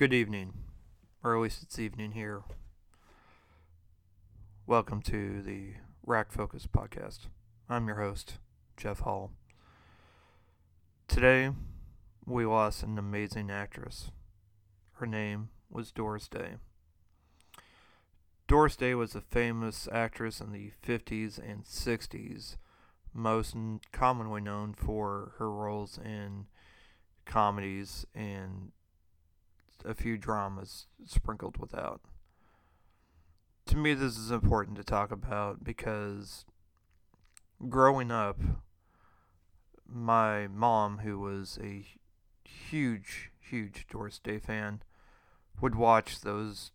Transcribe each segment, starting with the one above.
Good evening, or at least it's evening here. Welcome to the Rack Focus podcast. I'm your host, Jeff Hall. Today, we lost an amazing actress. Her name was Doris Day. Doris Day was a famous actress in the 50s and 60s, most commonly known for her roles in comedies and a few dramas sprinkled without. To me, this is important to talk about because growing up, my mom, who was a huge, huge Doris Day fan, would watch those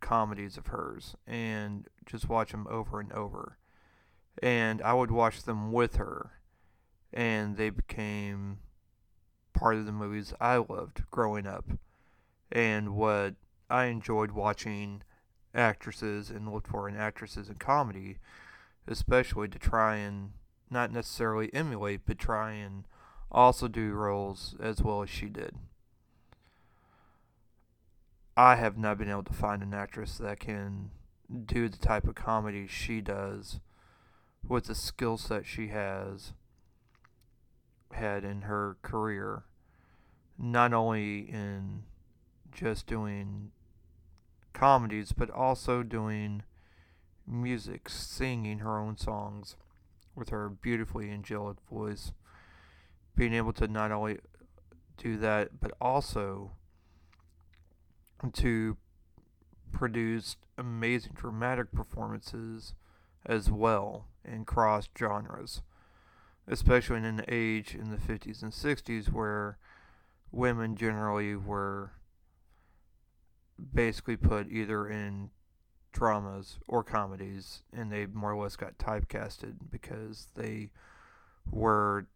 comedies of hers and just watch them over and over. And I would watch them with her, and they became part of the movies I loved growing up and what I enjoyed watching actresses and looked for in actresses in comedy, especially to try and not necessarily emulate, but try and also do roles as well as she did. I have not been able to find an actress that can do the type of comedy she does with the skill set she has had in her career, not only in just doing comedies, but also doing music, singing her own songs with her beautifully angelic voice. Being able to not only do that, but also to produce amazing dramatic performances as well in cross genres, especially in an age in the 50s and 60s where women generally were basically put either in dramas or comedies, and they more or less got typecasted because they were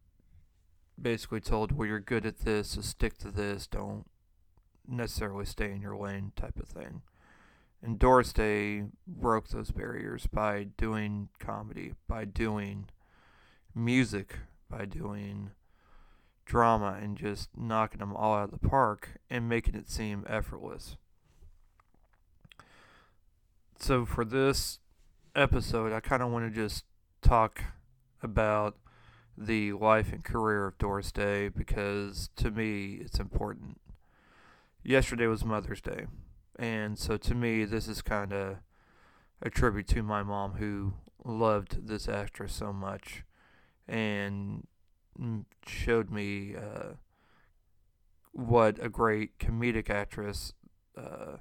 basically told, well, you're good at this, so stick to this, don't necessarily stay in your lane type of thing. And Doris Day broke those barriers by doing comedy, by doing music, by doing drama, and just knocking them all out of the park and making it seem effortless so for this episode, I kind of want to just talk about the life and career of Doris Day because to me it's important. Yesterday was Mother's Day, and so to me this is kind of a tribute to my mom who loved this actress so much and showed me uh, what a great comedic actress uh,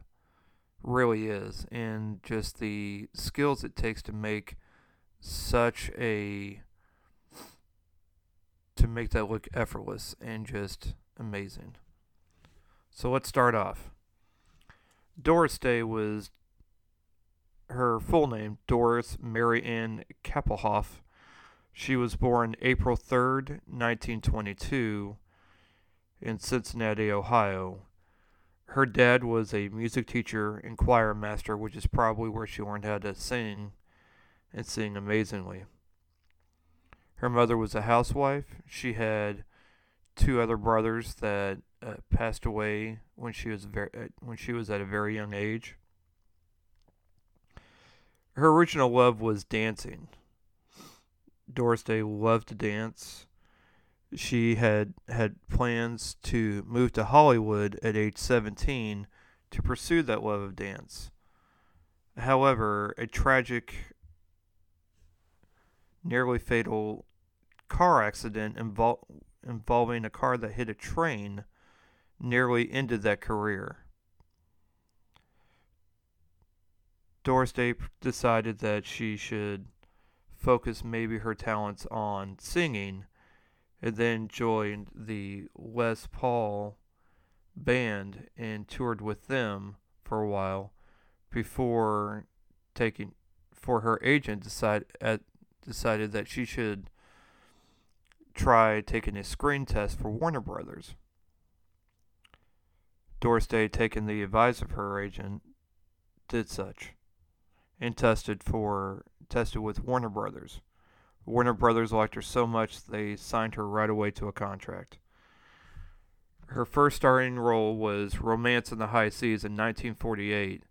really is, and just the skills it takes to make such a to make that look effortless and just amazing. So let's start off. Doris Day was her full name, Doris Mary Ann Kappelhoff. She was born April 3rd, 1922, in Cincinnati, Ohio her dad was a music teacher and choir master, which is probably where she learned how to sing and sing amazingly. Her mother was a housewife. She had two other brothers that uh, passed away when she was very uh, when she was at a very young age. Her original love was dancing. Doris Day loved to dance she had had plans to move to Hollywood at age 17 to pursue that love of dance. However, a tragic, nearly fatal car accident invol- involving a car that hit a train nearly ended that career. Doris Day decided that she should focus maybe her talents on singing and then joined the Les Paul band and toured with them for a while before taking for her agent decide at decided that she should try taking a screen test for Warner Brothers. Doris Day, taking the advice of her agent, did such and tested for tested with Warner Brothers. Warner Brothers liked her so much they signed her right away to a contract. Her first starring role was Romance in the High Seas in 1948.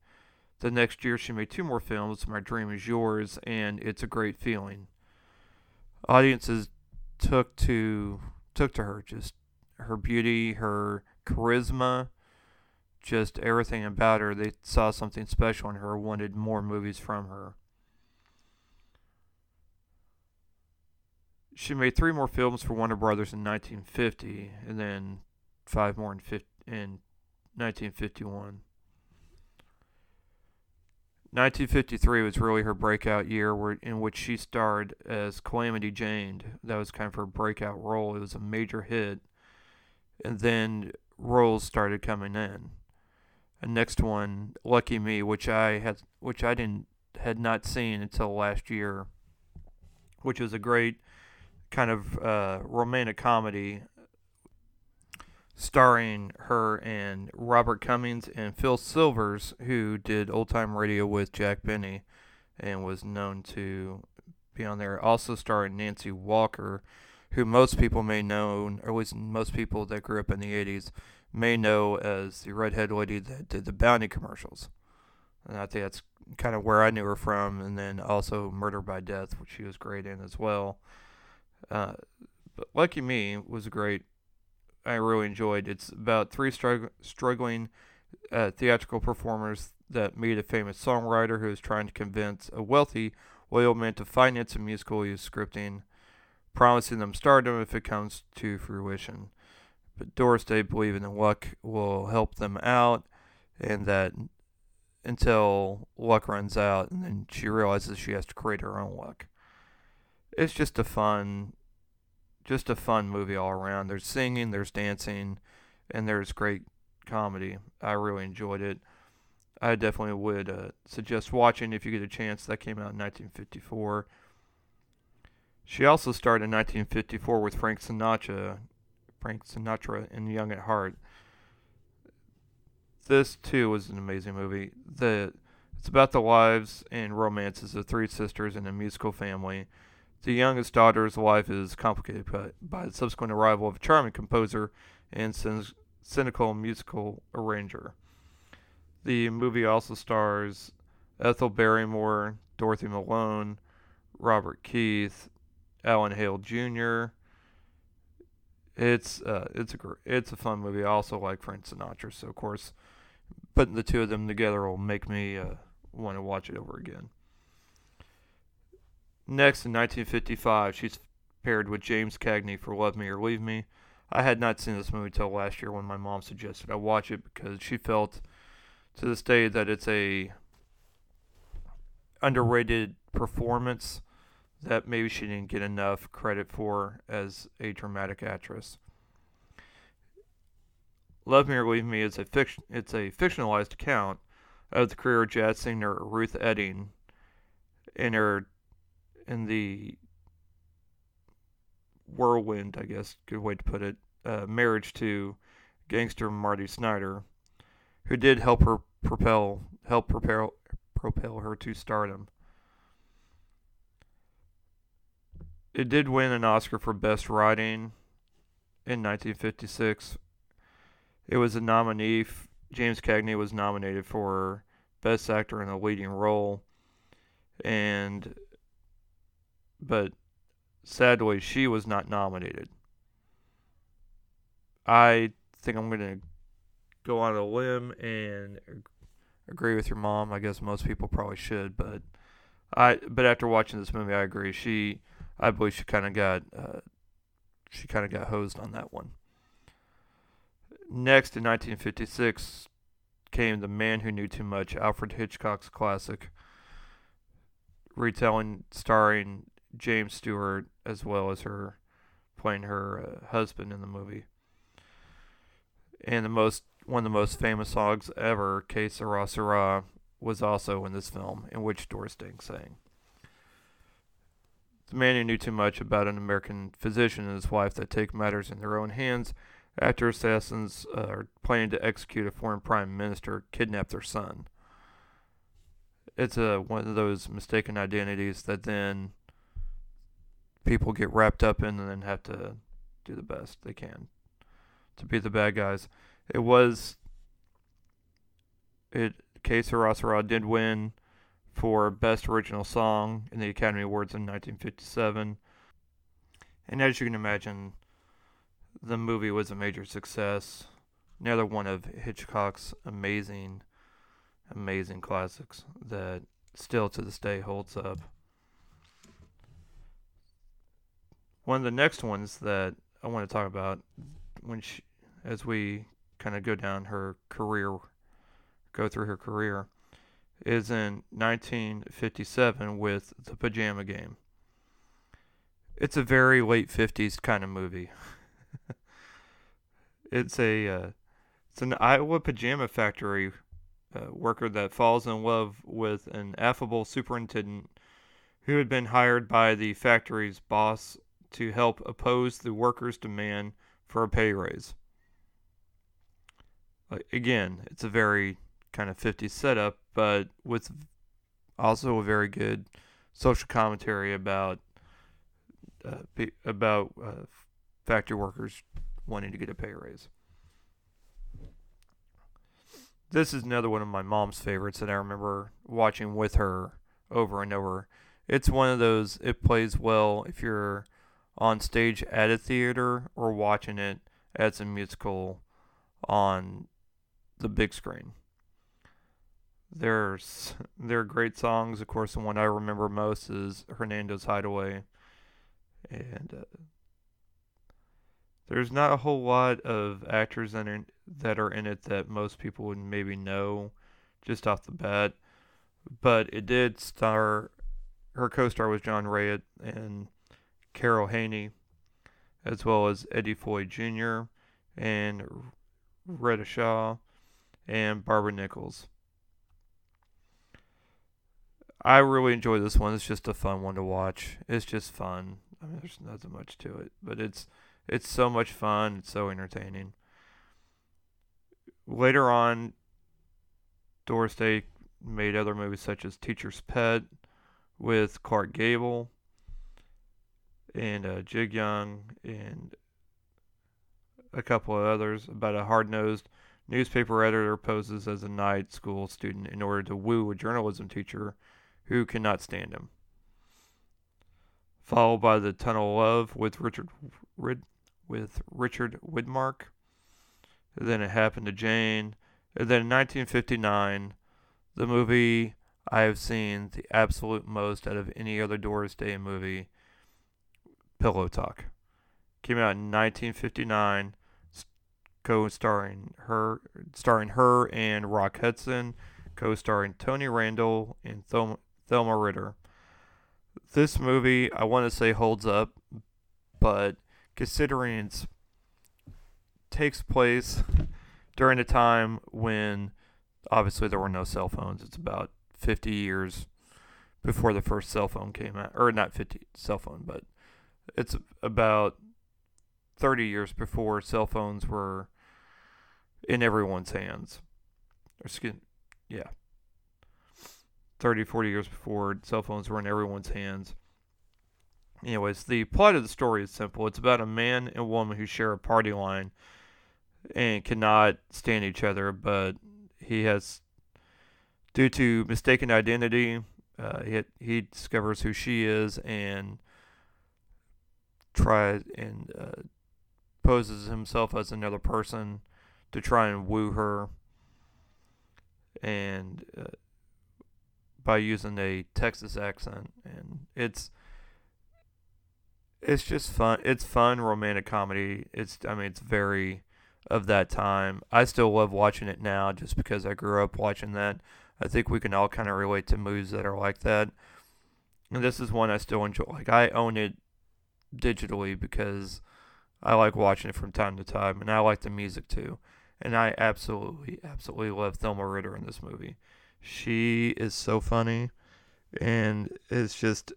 The next year, she made two more films, My Dream Is Yours and It's a Great Feeling. Audiences took to took to her just her beauty, her charisma, just everything about her. They saw something special in her, wanted more movies from her. She made three more films for Warner Brothers in 1950, and then five more in, in 1951. 1953 was really her breakout year, where, in which she starred as Calamity Jane. That was kind of her breakout role. It was a major hit, and then roles started coming in. And next one, Lucky Me, which I had, which I didn't had not seen until last year, which was a great kind of uh, romantic comedy starring her and Robert Cummings and Phil Silvers, who did old time radio with Jack Benny and was known to be on there. Also starring Nancy Walker, who most people may know, or at least most people that grew up in the 80s, may know as the redhead lady that did the Bounty commercials. And I think that's kind of where I knew her from. And then also Murder by Death, which she was great in as well. Uh, but Lucky Me was great. I really enjoyed. It's about three strugg- struggling uh, theatrical performers that meet a famous songwriter who is trying to convince a wealthy oil man to finance a musical he is scripting, promising them stardom if it comes to fruition. But Doris Day believing in luck will help them out, and that until luck runs out, and then she realizes she has to create her own luck. It's just a fun just a fun movie all around. There's singing, there's dancing, and there's great comedy. I really enjoyed it. I definitely would uh, suggest watching if you get a chance. That came out in 1954. She also starred in 1954 with Frank Sinatra, Frank Sinatra in Young at Heart. This too was an amazing movie. The it's about the lives and romances of three sisters in a musical family the youngest daughter's life is complicated by, by the subsequent arrival of a charming composer and cyn- cynical musical arranger. The movie also stars Ethel Barrymore, Dorothy Malone, Robert Keith, Alan Hale Jr. It's uh, it's a gr- it's a fun movie. I also like Frank Sinatra, so of course, putting the two of them together will make me uh, want to watch it over again. Next, in 1955, she's paired with James Cagney for Love Me or Leave Me. I had not seen this movie till last year when my mom suggested I watch it because she felt to this day that it's a underrated performance that maybe she didn't get enough credit for as a dramatic actress. Love Me or Leave Me is a fiction it's a fictionalized account of the career of jazz singer Ruth Etting in her in the whirlwind, I guess, good way to put it, uh, marriage to gangster Marty Snyder, who did help her propel help propel propel her to stardom. It did win an Oscar for Best Writing in 1956. It was a nominee. James Cagney was nominated for Best Actor in a Leading Role, and but sadly, she was not nominated. I think I'm going to go on a limb and agree with your mom. I guess most people probably should, but I but after watching this movie, I agree. She, I believe, she kind of got uh, she kind of got hosed on that one. Next, in 1956, came The Man Who Knew Too Much, Alfred Hitchcock's classic, retelling starring James Stewart as well as her playing her uh, husband in the movie. And the most one of the most famous songs ever, Que was also in this film, in which Doris Day sang. The man who knew too much about an American physician and his wife that take matters in their own hands after assassins uh, are planning to execute a foreign prime minister kidnap their son. It's a one of those mistaken identities that then people get wrapped up in and then have to do the best they can to be the bad guys. It was it Sera did win for Best Original Song in the Academy Awards in 1957. And as you can imagine, the movie was a major success. Another one of Hitchcock's amazing, amazing classics that still to this day holds up. One of the next ones that I want to talk about when she, as we kind of go down her career, go through her career, is in 1957 with The Pajama Game. It's a very late 50s kind of movie. it's a uh, it's an Iowa pajama factory uh, worker that falls in love with an affable superintendent who had been hired by the factory's boss to help oppose the workers' demand for a pay raise. again, it's a very kind of 50s setup, but with also a very good social commentary about uh, about uh, factory workers wanting to get a pay raise. This is another one of my mom's favorites that I remember watching with her over and over. It's one of those it plays well if you're on stage at a theater or watching it as a musical on the big screen. There's there are great songs. Of course, the one I remember most is Hernando's Hideaway, and uh, there's not a whole lot of actors that are, that are in it that most people would maybe know just off the bat. But it did star her co-star was John Raitt and Carol Haney, as well as Eddie Floyd Jr. and Reta Shaw and Barbara Nichols. I really enjoy this one. It's just a fun one to watch. It's just fun. I mean, there's nothing much to it, but it's it's so much fun. It's so entertaining. Later on, Doris Day made other movies such as Teacher's Pet with Clark Gable and uh, Gig Young and a couple of others about a hard-nosed newspaper editor poses as a night school student in order to woo a journalism teacher who cannot stand him. Followed by the Tunnel of Love with Richard Rid- with Richard Widmark. And then it happened to Jane. And then in 1959, the movie I have seen the absolute most out of any other Doris Day movie, Pillow Talk. Came out in 1959, co-starring her, starring her and Rock Hudson, co-starring Tony Randall and Thelma, Thelma Ritter. This movie, I want to say, holds up, but considering it takes place during a time when obviously there were no cell phones. It's about 50 years before the first cell phone came out, or not 50 cell phone, but it's about 30 years before cell phones were in everyone's hands. Or excuse, yeah. 30, 40 years before cell phones were in everyone's hands. Anyways, the plot of the story is simple. It's about a man and woman who share a party line and cannot stand each other, but he has, due to mistaken identity, uh, he, he discovers who she is and tries and uh, poses himself as another person to try and woo her and uh, by using a Texas accent and it's it's just fun. It's fun romantic comedy. It's I mean it's very of that time. I still love watching it now just because I grew up watching that. I think we can all kind of relate to movies that are like that. And this is one I still enjoy. Like I own it digitally because I like watching it from time to time and I like the music too. And I absolutely absolutely love Thelma Ritter in this movie. She is so funny and it's just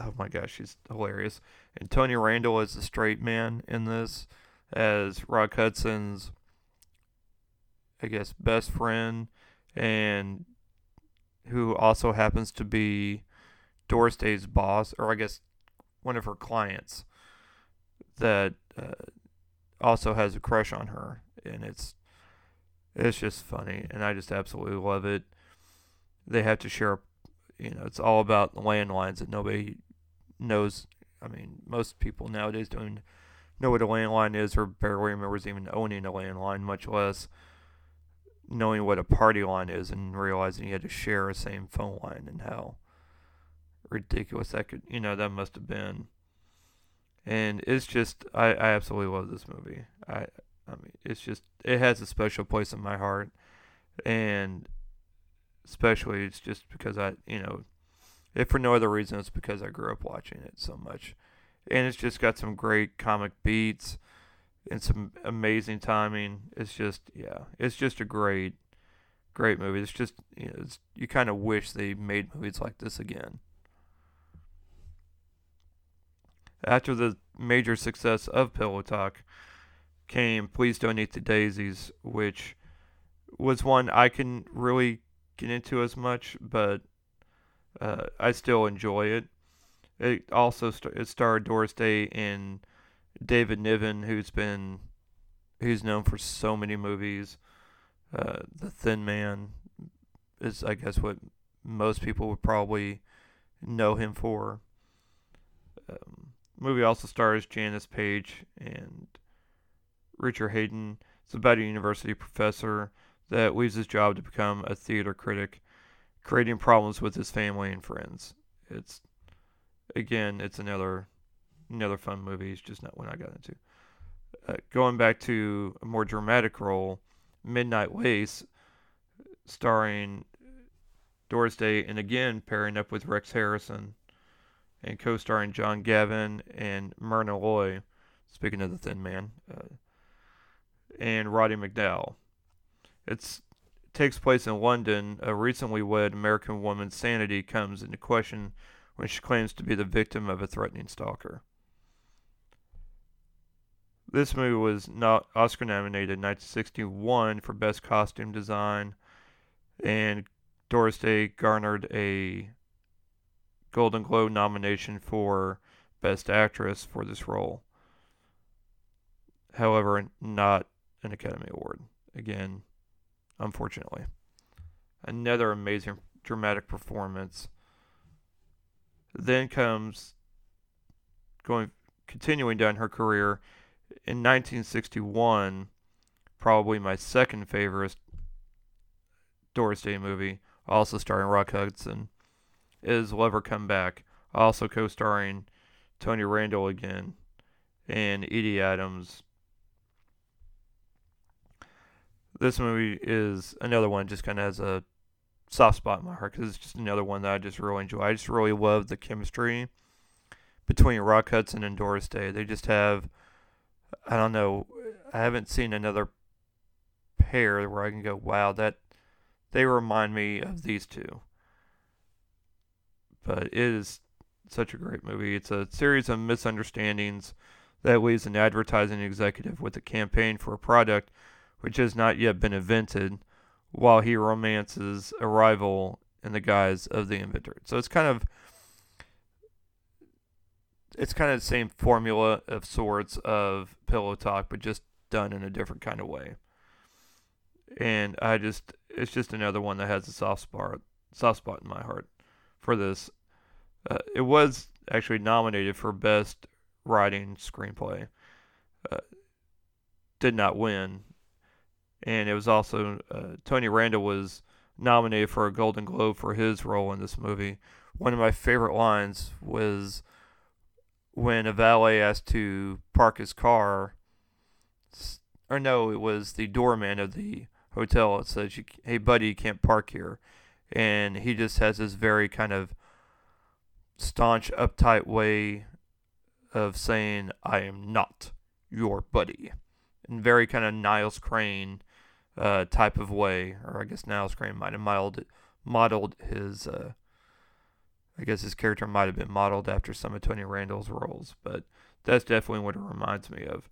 oh my gosh, she's hilarious. And Tony Randall is the straight man in this, as Rock Hudson's, I guess, best friend, and who also happens to be Doris Day's boss, or I guess one of her clients that uh, also has a crush on her, and it's it's just funny, and I just absolutely love it. They have to share, you know, it's all about landlines that nobody knows. I mean, most people nowadays don't know what a landline is or barely remembers even owning a landline, much less knowing what a party line is and realizing you had to share a same phone line and how ridiculous that could, you know, that must have been. And it's just, I, I absolutely love this movie. I, I mean, it's just, it has a special place in my heart. And especially, it's just because I, you know, if for no other reason, it's because I grew up watching it so much. And it's just got some great comic beats and some amazing timing. It's just, yeah, it's just a great, great movie. It's just, you know, you kind of wish they made movies like this again. After the major success of Pillow Talk came Please Don't Eat the Daisies, which was one I can really get into as much, but uh, I still enjoy it. It also st- it starred Doris Day and David Niven, who's been who's known for so many movies. Uh, the Thin Man is, I guess, what most people would probably know him for. Um, movie also stars Janis Paige and Richard Haydn. It's about a university professor that leaves his job to become a theater critic, creating problems with his family and friends. It's again, it's another another fun movie. It's just not one I got into. Uh, going back to a more dramatic role, Midnight Lace, starring Doris Day, and again pairing up with Rex Harrison, and co-starring John Gavin and Myrna Loy. Speaking of the Thin Man, uh, and Roddy McDowall. It takes place in London. A recently wed American woman's sanity comes into question when she claims to be the victim of a threatening stalker. This movie was not Oscar nominated in 1961 for Best Costume Design, and Doris Day garnered a Golden Globe nomination for Best Actress for this role. However, not an Academy Award. Again, unfortunately. Another amazing dramatic performance. Then comes going continuing down her career in 1961, probably my second favorite Doris Day movie, also starring Rock Hudson, is Lover Come Back, also co-starring Tony Randall again and Edie Adams. This movie is another one just kind of has a soft spot in my heart because it's just another one that I just really enjoy. I just really love the chemistry between Rock Hudson and Doris Day. They just have I don't know. I haven't seen another pair where I can go, wow, that they remind me of these two. But it is such a great movie. It's a series of misunderstandings that leaves an advertising executive with a campaign for a product which has not yet been invented while he romances a rival in the guise of the inventor. So it's kind of it's kind of the same formula of sorts of pillow talk, but just done in a different kind of way. And I just, it's just another one that has a soft spot, soft spot in my heart for this. Uh, it was actually nominated for best writing screenplay. Uh, did not win, and it was also uh, Tony Randall was nominated for a Golden Globe for his role in this movie. One of my favorite lines was when a valet asked to park his car, or no, it was the doorman of the hotel. It says, "Hey, buddy, you can't park here," and he just has this very kind of staunch, uptight way of saying, "I am not your buddy," and very kind of Niles Crane uh, type of way, or I guess Niles Crane might have modeled modeled his uh, I guess his character might have been modeled after some of Tony Randall's roles, but that's definitely what it reminds me of.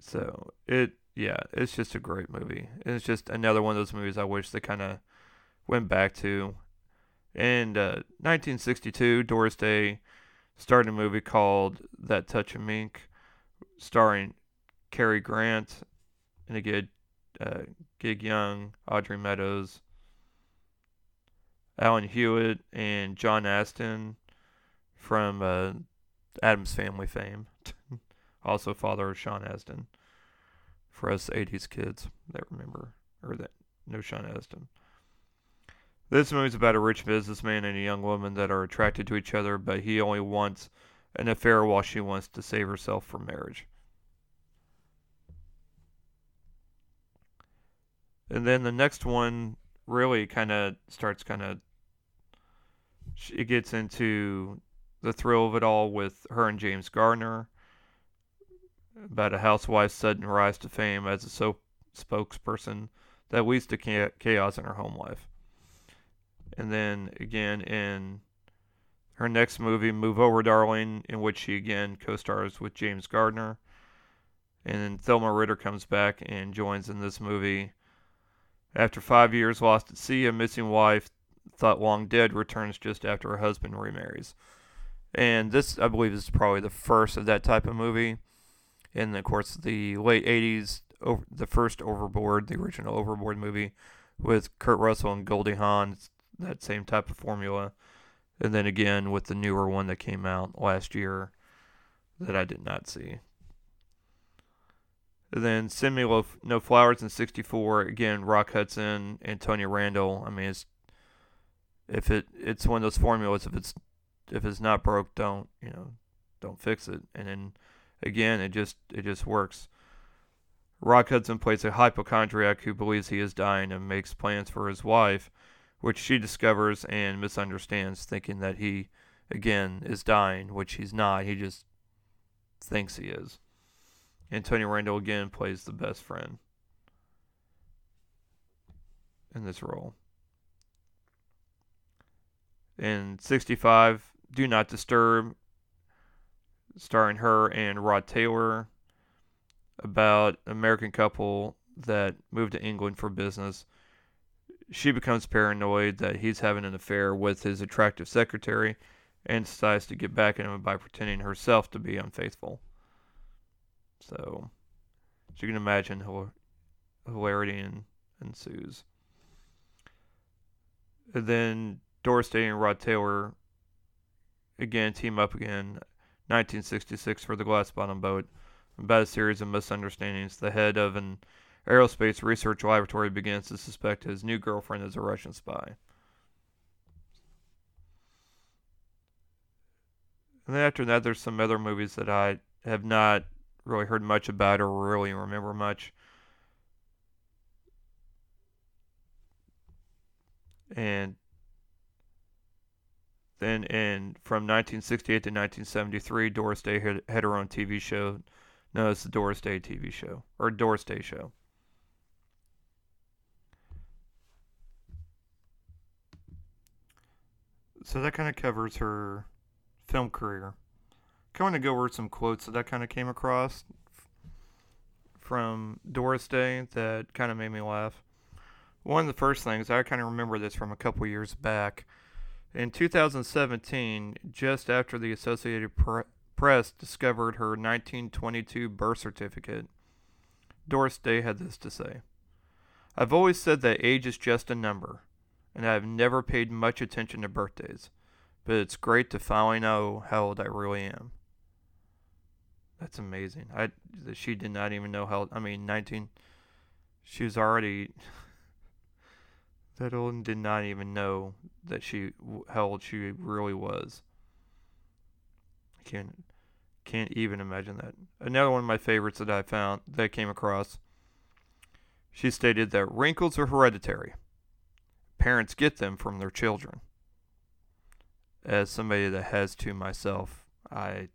So it, yeah, it's just a great movie. It's just another one of those movies I wish they kind of went back to. And uh, 1962, Doris Day started a movie called That Touch of Mink, starring Cary Grant and again uh, Gig Young, Audrey Meadows, Alan Hewitt, and John Astin from uh, Addams Family fame. also father of Sean Astin. For us 80s kids that remember, or that know Sean Astin. This movie is about a rich businessman and a young woman that are attracted to each other, but he only wants an affair while she wants to save herself from marriage. And then the next one really kind of starts kind of it gets into the thrill of it all with her and James Garner about a housewife's sudden rise to fame as a soap spokesperson that leads to chaos in her home life. And then again in her next movie, Move Over Darling, in which she again co stars with James Garner. And then Thelma Ritter comes back and joins in this movie. After five years lost at sea, a missing wife, thought long dead, returns just after her husband remarries. And this, I believe, is probably the first of that type of movie. In, of course, the late 80s, over, the first Overboard, the original Overboard movie with Kurt Russell and Goldie Hawn, that same type of formula. And then again with the newer one that came out last year that I did not see. And then Send Me No Flowers in 64, again, Rock Hudson, and Tony Randall. I mean, it's if it it's one of those formulas if it's if it's not broke don't you know don't fix it and then again it just it just works. Rock Hudson plays a hypochondriac who believes he is dying and makes plans for his wife which she discovers and misunderstands thinking that he again is dying which he's not. He just thinks he is. and Tony Randall again plays the best friend in this role. In 65, Do Not Disturb, starring her and Rod Taylor, about an American couple that moved to England for business. She becomes paranoid that he's having an affair with his attractive secretary and decides to get back at him by pretending herself to be unfaithful. So, as you can imagine, hilarity ensues. And then Doris Day and Rod Taylor again team up again, 1966 for the Glass Bottom Boat. About a series of misunderstandings, the head of an aerospace research laboratory begins to suspect his new girlfriend is a Russian spy. And then after that, there's some other movies that I have not really heard much about or really remember much. And then in from 1968 to 1973, Doris Day had, her own TV show known as the Doris Day TV show or Doris Day show. So that kind of covers her film career. Kind of go over some quotes that I kind of came across from Doris Day that kind of made me laugh. One of the first things I kind of remember this from a couple years back in 2017, just after the Associated Press discovered her 1922 birth certificate, Doris Day had this to say I've always said that age is just a number, and I've never paid much attention to birthdays, but it's great to finally know how old I really am. That's amazing. I she did not even know how. I mean, 19. She was already that Olin did not even know that she how old she really was. I can't can't even imagine that. Another one of my favorites that I found that I came across. She stated that wrinkles are hereditary. Parents get them from their children. As somebody that has two myself, I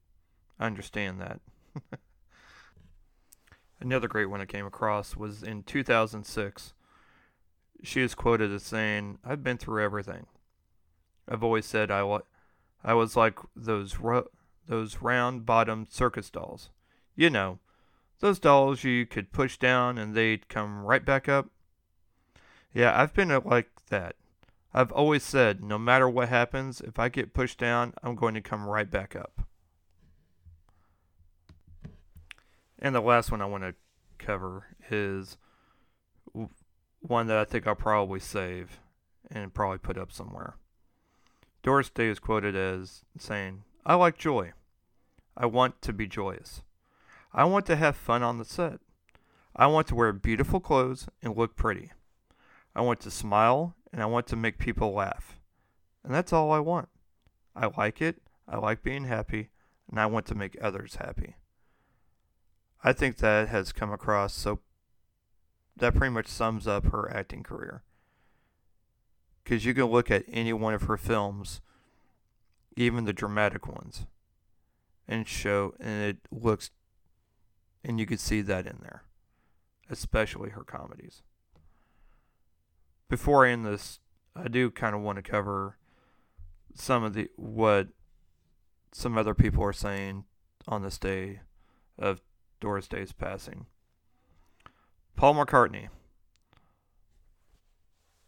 understand that. Another great one I came across was in 2006 she is quoted as saying, "I've been through everything. I've always said I wa- I was like those ro- those round-bottomed circus dolls. You know, those dolls you could push down and they'd come right back up. Yeah, I've been like that. I've always said, no matter what happens, if I get pushed down, I'm going to come right back up." And the last one I want to cover is one that I think I'll probably save and probably put up somewhere. Doris Day is quoted as saying, I like joy. I want to be joyous. I want to have fun on the set. I want to wear beautiful clothes and look pretty. I want to smile and I want to make people laugh. And that's all I want. I like it. I like being happy and I want to make others happy. I think that has come across so that pretty much sums up her acting career. Because you can look at any one of her films, even the dramatic ones, and show, and it looks, and you can see that in there, especially her comedies. Before I end this, I do kind of want to cover some of the what some other people are saying on this day of Doris Day's passing. Paul McCartney.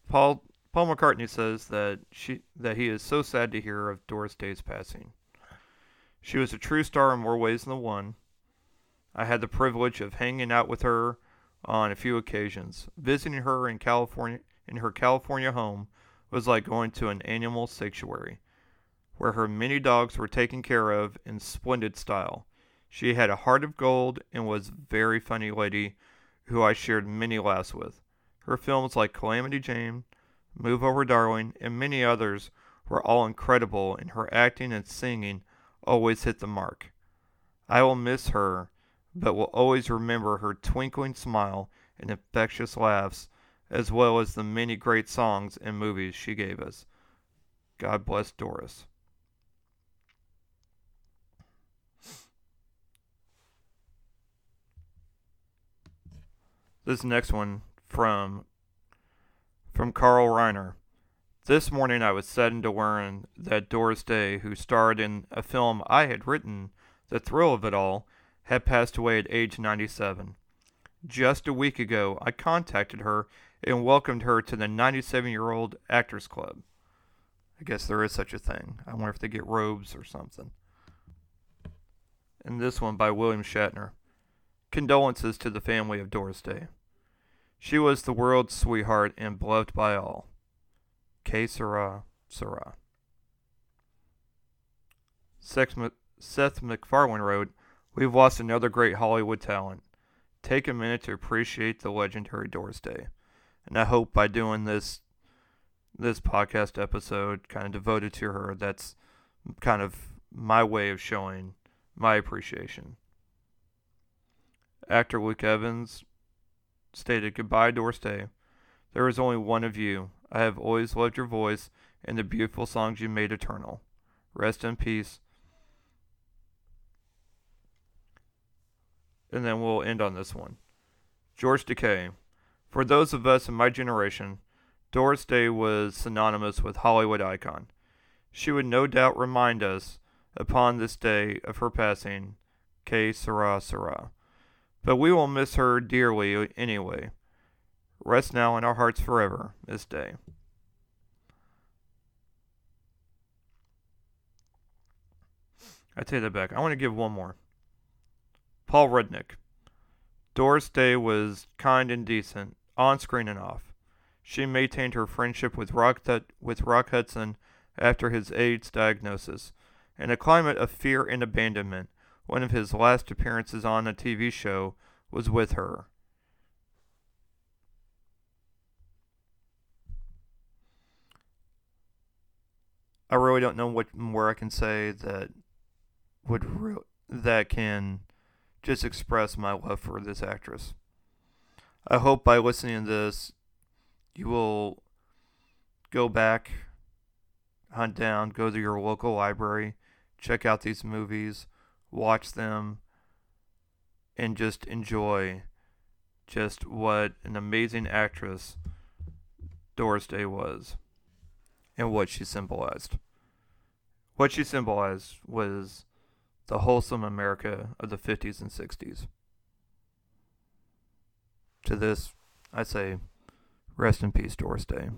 Paul Paul McCartney says that she that he is so sad to hear of Doris Day's passing. She was a true star in more ways than one. I had the privilege of hanging out with her on a few occasions. Visiting her in California in her California home was like going to an animal sanctuary, where her many dogs were taken care of in splendid style. She had a heart of gold and was a very funny lady who I shared many laughs with. Her films like Calamity Jane, Move Over Darling, and many others were all incredible, and her acting and singing always hit the mark. I will miss her, but will always remember her twinkling smile and infectious laughs, as well as the many great songs and movies she gave us. God bless Doris. This next one from from Carl Reiner. This morning I was saddened to learn that Doris Day, who starred in a film I had written, The Thrill of It All, had passed away at age 97. Just a week ago, I contacted her and welcomed her to the 97 year old Actors Club. I guess there is such a thing. I wonder if they get robes or something. And this one by William Shatner. Condolences to the family of Doris Day. She was the world's sweetheart and beloved by all. Que sera, sera. Seth MacFarlane wrote, We've lost another great Hollywood talent. Take a minute to appreciate the legendary Doris Day. And I hope by doing this this podcast episode kind of devoted to her, that's kind of my way of showing my appreciation. Actor Luke Evans stated, Goodbye, Doris Day. There is only one of you. I have always loved your voice and the beautiful songs you made eternal. Rest in peace. And then we'll end on this one. George Takei. For those of us in my generation, Doris Day was synonymous with Hollywood icon. She would no doubt remind us upon this day of her passing, Que sera sera. But we will miss her dearly anyway. Rest now in our hearts forever, Miss Day. I take that back. I want to give one more. Paul Rudnick. Doris Day was kind and decent, on screen and off. She maintained her friendship with Rock, with Rock Hudson after his AIDS diagnosis. In a climate of fear and abandonment, one of his last appearances on a TV show was with her. I really don't know what more I can say that would re- that can just express my love for this actress. I hope by listening to this, you will go back, hunt down, go to your local library, check out these movies, watch them, and just enjoy just what an amazing actress Doris Day was and what she symbolized. What she symbolized was the wholesome America of the 50s and 60s. To this, I say, rest in peace, Doris Day.